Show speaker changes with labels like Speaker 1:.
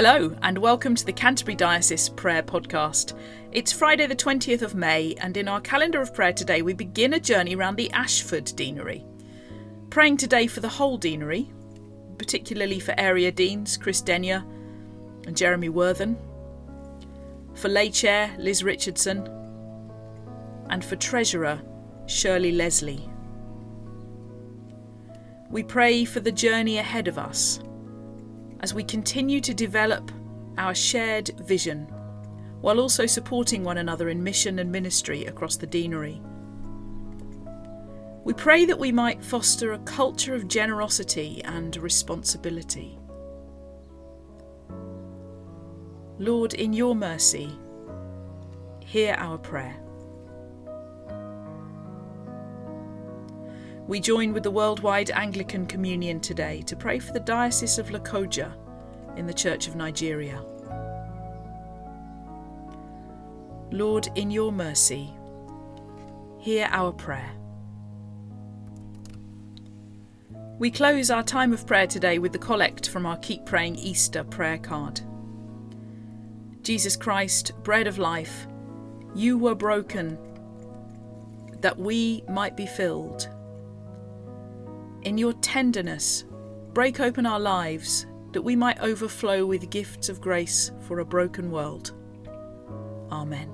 Speaker 1: Hello, and welcome to the Canterbury Diocese Prayer Podcast. It's Friday, the 20th of May, and in our calendar of prayer today, we begin a journey around the Ashford Deanery. Praying today for the whole deanery, particularly for area deans Chris Denyer and Jeremy Worthen, for lay chair Liz Richardson, and for treasurer Shirley Leslie. We pray for the journey ahead of us as we continue to develop our shared vision while also supporting one another in mission and ministry across the deanery. We pray that we might foster a culture of generosity and responsibility. Lord, in your mercy, hear our prayer. We join with the worldwide Anglican Communion today to pray for the Diocese of Lokoja in the Church of Nigeria. Lord, in your mercy, hear our prayer. We close our time of prayer today with the collect from our Keep Praying Easter prayer card. Jesus Christ, bread of life, you were broken that we might be filled in your tenderness, break open our lives that we might overflow with gifts of grace for a broken world. Amen.